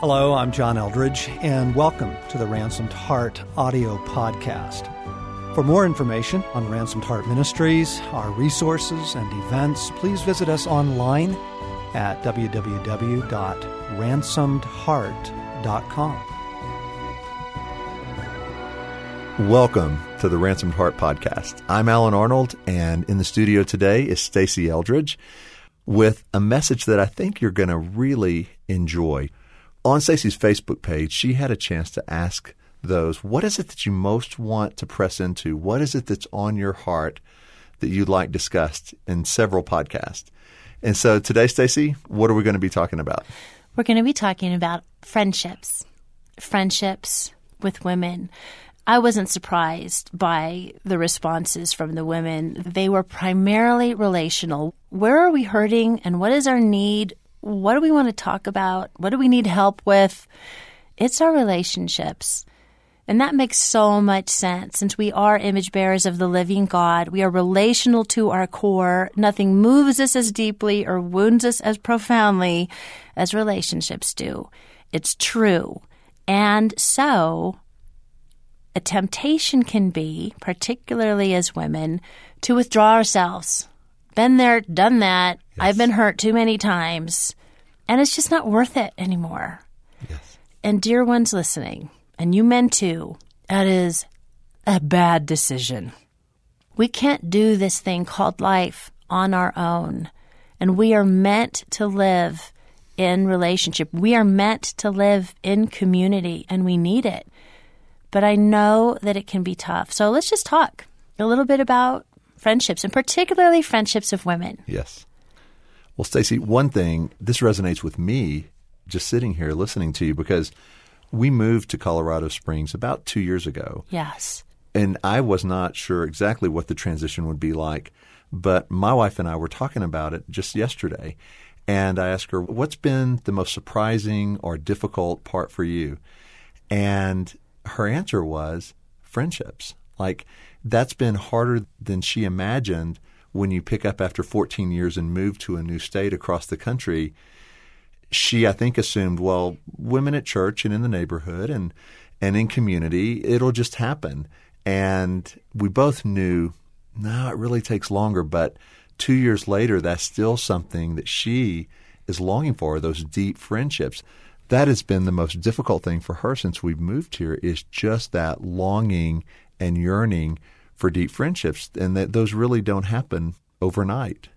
Hello, I'm John Eldredge, and welcome to the Ransomed Heart audio podcast. For more information on Ransomed Heart Ministries, our resources, and events, please visit us online at www.ransomedheart.com. Welcome to the Ransomed Heart podcast. I'm Allen Arnold, and in the studio today is Stasi Eldredge with a message that I think you're going to really enjoy on Stasi's Facebook page, she had a chance to ask those, what is it that you most want to press into? What is it that's on your heart that you'd like discussed in several podcasts? And so today, Stasi, what are we going to be talking about? We're going to be talking about friendships, friendships with women. I wasn't surprised by the responses from the women. They were primarily relational. Where are we hurting and what is our need? What do we want to talk about? What do we need help with? It's our relationships. And that makes so much sense since we are image bearers of the living God. We are relational to our core. Nothing moves us as deeply or wounds us as profoundly as relationships do. It's true. And so, a temptation can be, particularly as women, to withdraw ourselves. Been there, done that. Yes. I've been hurt too many times. And it's just not worth it anymore. Yes. And dear ones listening, and you men too, that is a bad decision. We can't do this thing called life on our own. And we are meant to live in relationship. We are meant to live in community, and we need it. But I know that it can be tough. So let's just talk a little bit about friendships, and particularly friendships of women. Yes. Well, Stacy, one thing this resonates with me just sitting here listening to you because we moved to Colorado Springs about two years ago. Yes. And I was not sure exactly what the transition would be like, but my wife and I were talking about it just yesterday. And I asked her, What's been the most surprising or difficult part for you? And her answer was friendships. Like, that's been harder than she imagined when you pick up after 14 years and move to a new state across the country. She, I think, assumed, well, women at church and in the neighborhood and, and in community, it'll just happen. And we both knew, no, it really takes longer. But two years later, that's still something that she is longing for, those deep friendships. That has been the most difficult thing for her since we've moved here is just that longing and yearning for deep friendships, and that those really don't happen overnight.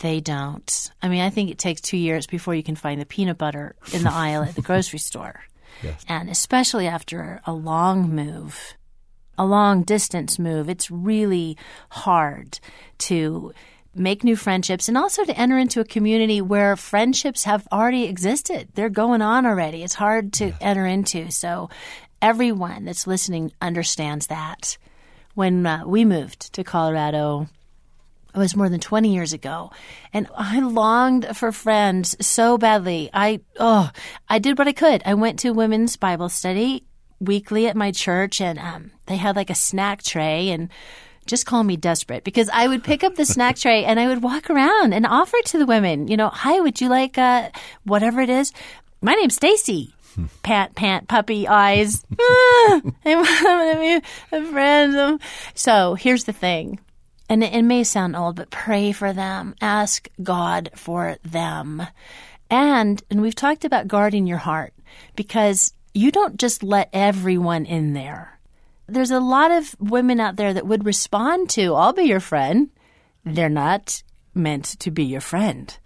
They don't. I mean, I think it takes two years before you can find the peanut butter in the aisle at the grocery store. Yes. And especially after a long move, a long distance move, it's really hard to make new friendships and also to enter into a community where friendships have already existed. They're going on already. It's hard to enter into. So everyone that's listening understands that when uh, we moved to Colorado. It was more than 20 years ago. And I longed for friends so badly. I, oh, I did what I could. I went to women's Bible study weekly at my church and um, they had like a snack tray and just call me desperate because I would pick up the snack tray and I would walk around and offer it to the women. You know, hi, would you like uh, whatever it is? My name's Stasi pant, pant, puppy eyes. ah, I'm a friend. So here's the thing. And it, it may sound old, but pray for them. Ask God for them. And, and we've talked about guarding your heart because you don't just let everyone in there. There's a lot of women out there that would respond to, I'll be your friend. They're not meant to be your friend.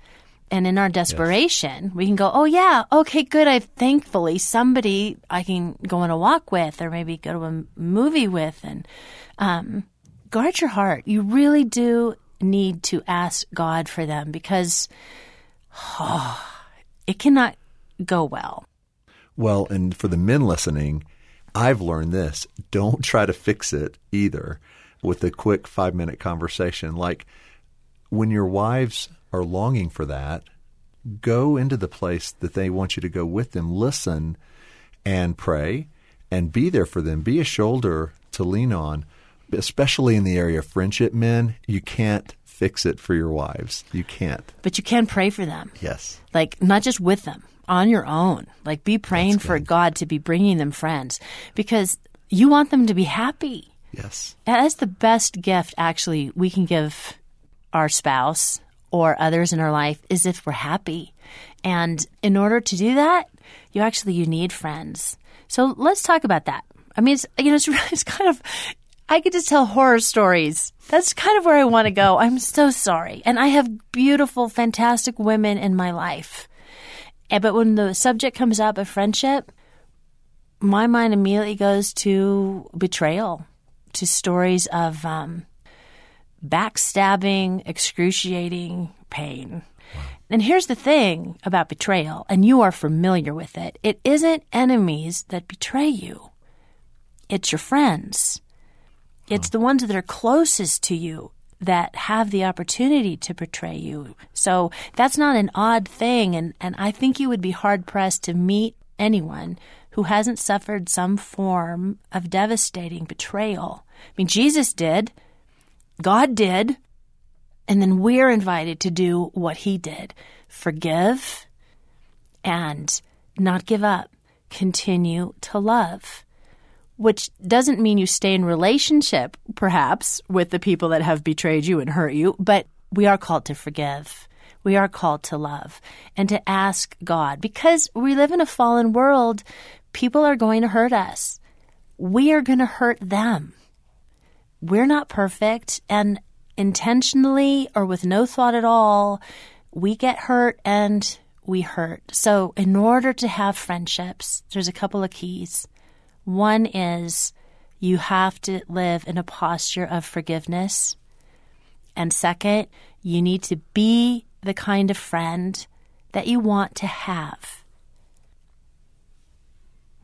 And in our desperation, yes. we can go, oh, yeah, okay, good. I've thankfully somebody I can go on a walk with or maybe go to a movie with. And um, guard your heart. You really do need to ask God for them because oh, it cannot go well. Well, and for the men listening, I've learned this don't try to fix it either with a quick five minute conversation. Like when your wives are longing for that, go into the place that they want you to go with them. Listen and pray and be there for them. Be a shoulder to lean on, especially in the area of friendship, men. You can't fix it for your wives. You can't. But you can pray for them. Yes. Like not just with them, on your own. Like be praying for God to be bringing them friends because you want them to be happy. Yes. That's the best gift actually we can give our spouse or others in our life is if we're happy. And in order to do that, you actually you need friends. So let's talk about that. I mean, it's you know, it's, it's kind of I could just tell horror stories. That's kind of where I want to go. I'm so sorry. And I have beautiful, fantastic women in my life. And, but when the subject comes up of friendship, my mind immediately goes to betrayal, to stories of um, backstabbing, excruciating pain. And here's the thing about betrayal, and you are familiar with it it isn't enemies that betray you, it's your friends. It's the ones that are closest to you that have the opportunity to betray you. So that's not an odd thing. And, and I think you would be hard pressed to meet anyone who hasn't suffered some form of devastating betrayal. I mean, Jesus did, God did, and then we're invited to do what he did forgive and not give up, continue to love which doesn't mean you stay in relationship, perhaps, with the people that have betrayed you and hurt you, but we are called to forgive. We are called to love and to ask God because we live in a fallen world. People are going to hurt us. We are going to hurt them. We're not perfect and intentionally or with no thought at all, we get hurt and we hurt. So in order to have friendships, there's a couple of keys. One is you have to live in a posture of forgiveness. And second, you need to be the kind of friend that you want to have.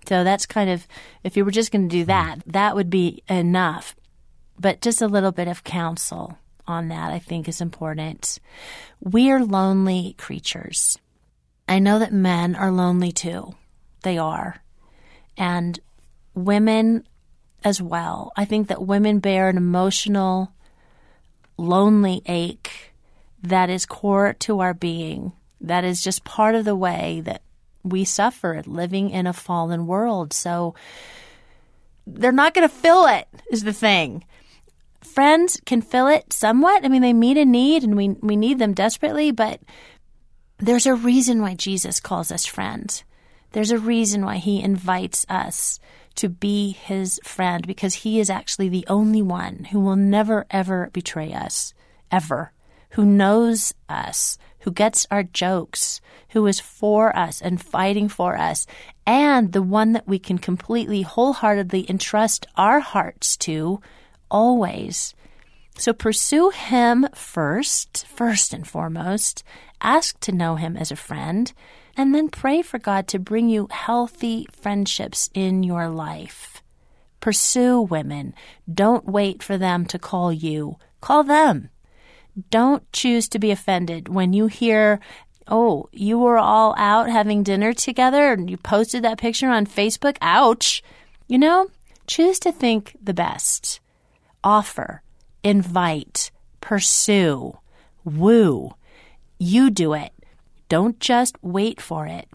So that's kind of, if you were just going to do that, that would be enough. But just a little bit of counsel on that, I think, is important. We are lonely creatures. I know that men are lonely too. They are. And women as well. I think that women bear an emotional, lonely ache that is core to our being, that is just part of the way that we suffer living in a fallen world. So they're not going to fill it, is the thing. Friends can fill it somewhat. I mean, they meet a need and we, we need them desperately, but there's a reason why Jesus calls us friends. There's a reason why he invites us to be his friend because he is actually the only one who will never ever betray us, ever, who knows us, who gets our jokes, who is for us and fighting for us, and the one that we can completely wholeheartedly entrust our hearts to always. So pursue him first, first and foremost. Ask to know him as a friend and then pray for God to bring you healthy friendships in your life. Pursue women. Don't wait for them to call you. Call them. Don't choose to be offended when you hear, oh, you were all out having dinner together and you posted that picture on Facebook. Ouch. You know, choose to think the best. Offer, invite, pursue, woo. You do it. Don't just wait for it.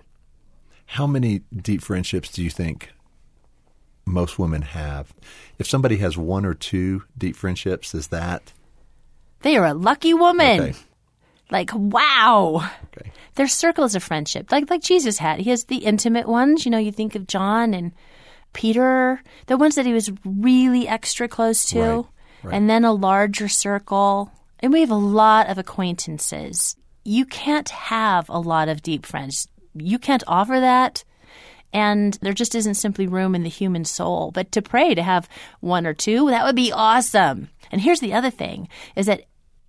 How many deep friendships do you think most women have? If somebody has one or two deep friendships, is that? They are a lucky woman. Okay. Like, wow. Okay. There's circles of friendship, like like Jesus had. He has the intimate ones. You know, you think of John and Peter, the ones that he was really extra close to, Right, right. and then a larger circle. And we have a lot of acquaintances you can't have a lot of deep friends. You can't offer that. And there just isn't simply room in the human soul. But to pray to have one or two, that would be awesome. And here's the other thing is that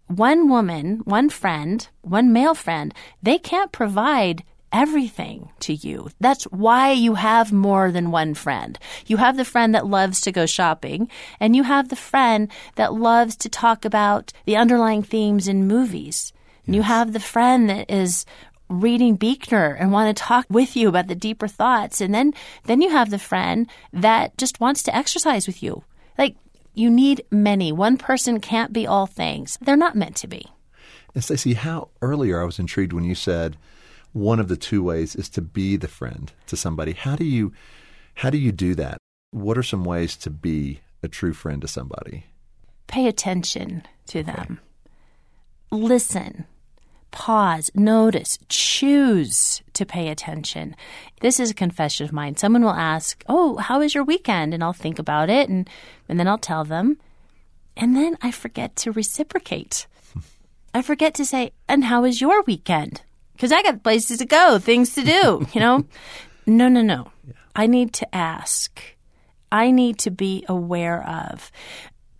one woman, one friend, one male friend, they can't provide everything to you. That's why you have more than one friend. You have the friend that loves to go shopping, and you have the friend that loves to talk about the underlying themes in movies. You have the friend that is reading Buechner and want to talk with you about the deeper thoughts. And then, then you have the friend that just wants to exercise with you. Like, you need many. One person can't be all things. They're not meant to be. And Stasi, how earlier I was intrigued when you said one of the two ways is to be the friend to somebody. How do you how do you do that? What are some ways to be a true friend to somebody? Pay attention to them. Listen. Pause, notice, choose to pay attention. This is a confession of mine. Someone will ask, Oh, how was your weekend? And I'll think about it and, and then I'll tell them. And then I forget to reciprocate. I forget to say, And how was your weekend? Because I got places to go, things to do, you know? no, no, no. Yeah. I need to ask. I need to be aware of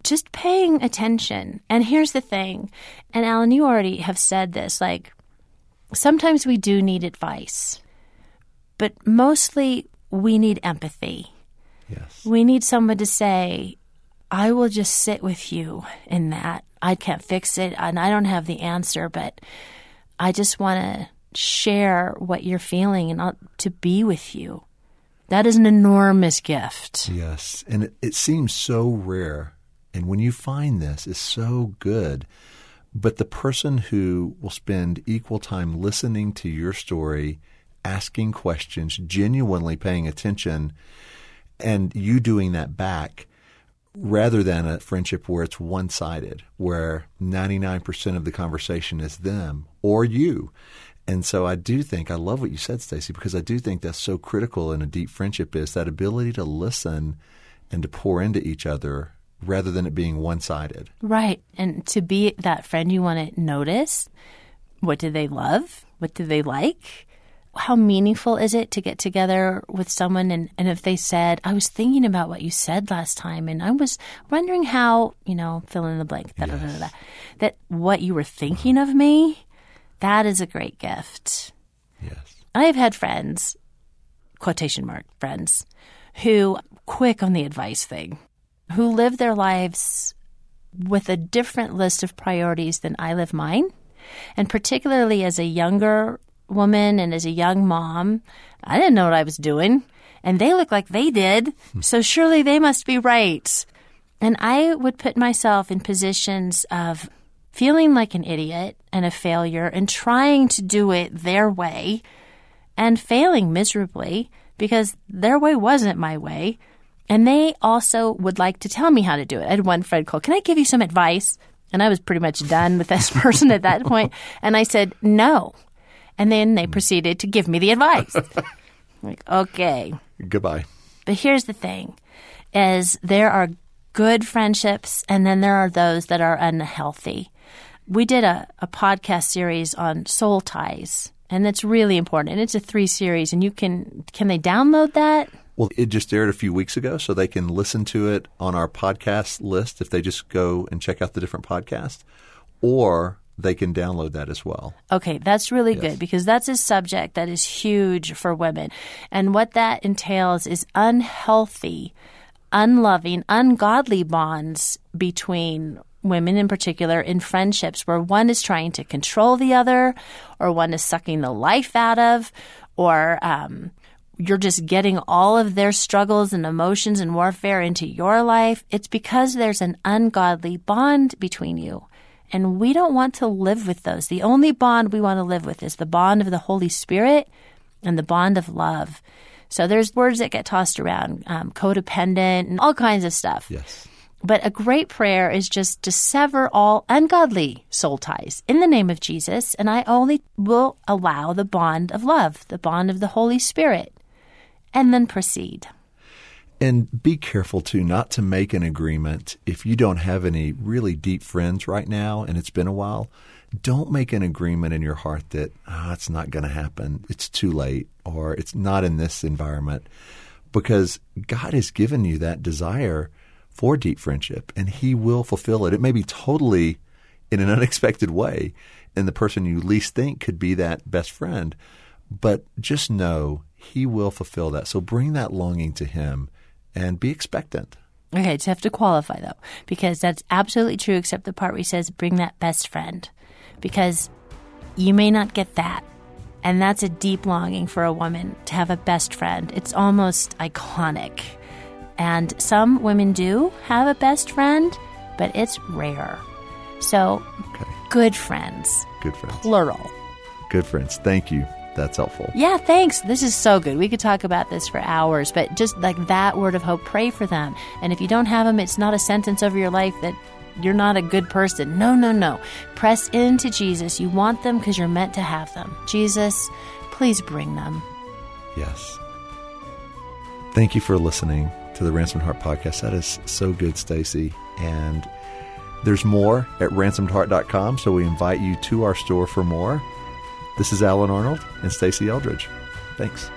just paying attention. And here's the thing, and Allen, you already have said this like, sometimes we do need advice, but mostly we need empathy. Yes. We need someone to say, I will just sit with you in that. I can't fix it and I don't have the answer, but I just want to share what you're feeling and I'll, to be with you. That is an enormous gift. Yes. And it, it seems so rare and when you find this, it's so good. But the person who will spend equal time listening to your story, asking questions, genuinely paying attention, and you doing that back, rather than a friendship where it's one sided, where 99% of the conversation is them or you. And so I do think, I love what you said, Stasi, because I do think that's so critical in a deep friendship is that ability to listen and to pour into each other rather than it being one sided. Right. And to be that friend, you want to notice what do they love? What do they like? How meaningful is it to get together with someone and, and if they said, I was thinking about what you said last time and I was wondering how, you know, fill in the blank, yes. that what you were thinking of me, that is a great gift. Yes. I have had friends, quotation mark friends, who quick on the advice thing who live their lives with a different list of priorities than I live mine. And particularly as a younger woman and as a young mom, I didn't know what I was doing. And they look like they did. Hmm. So surely they must be right. And I would put myself in positions of feeling like an idiot and a failure and trying to do it their way and failing miserably because their way wasn't my way. And they also would like to tell me how to do it. I had one friend call, Can I give you some advice? And I was pretty much done with this person at that point. And I said, No. And then they proceeded to give me the advice. like, okay. Goodbye. But here's the thing is there are good friendships and then there are those that are unhealthy. We did a, a podcast series on soul ties and that's really important. And it's a three series and you can can they download that? Well, it just aired a few weeks ago, so they can listen to it on our podcast list if they just go and check out the different podcasts, or they can download that as well. Okay, that's really yes. good because that's a subject that is huge for women. And what that entails is unhealthy, unloving, ungodly bonds between women in particular in friendships where one is trying to control the other, or one is sucking the life out of, or um, you're just getting all of their struggles and emotions and warfare into your life, it's because there's an ungodly bond between you. And we don't want to live with those. The only bond we want to live with is the bond of the Holy Spirit and the bond of love. So there's words that get tossed around, um, codependent and all kinds of stuff. Yes. But a great prayer is just to sever all ungodly soul ties in the name of Jesus, and I only will allow the bond of love, the bond of the Holy Spirit and then proceed. And be careful too not to make an agreement if you don't have any really deep friends right now and it's been a while. Don't make an agreement in your heart that oh, it's not going to happen. It's too late or it's not in this environment because God has given you that desire for deep friendship and he will fulfill it. It may be totally in an unexpected way and the person you least think could be that best friend. But just know he will fulfill that. So bring that longing to Him and be expectant. Okay, just have to qualify though, because that's absolutely true, except the part where he says, bring that best friend. Because you may not get that. And that's a deep longing for a woman to have a best friend. It's almost iconic. And some women do have a best friend, but it's rare. So, okay. good friends. Good friends. Plural. Good friends. Thank you. That's helpful. Yeah, thanks. This is so good. We could talk about this for hours, but just like that word of hope, pray for them. And if you don't have them, it's not a sentence over your life that you're not a good person. No, no, no. Press into Jesus. You want them because you're meant to have them. Jesus, please bring them. Yes. Thank you for listening to the Ransomed Heart podcast. That is so good, Stasi. And there's more at ransomedheart.com, so we invite you to our store for more. This is Allen Arnold and Stasi Eldredge. Thanks.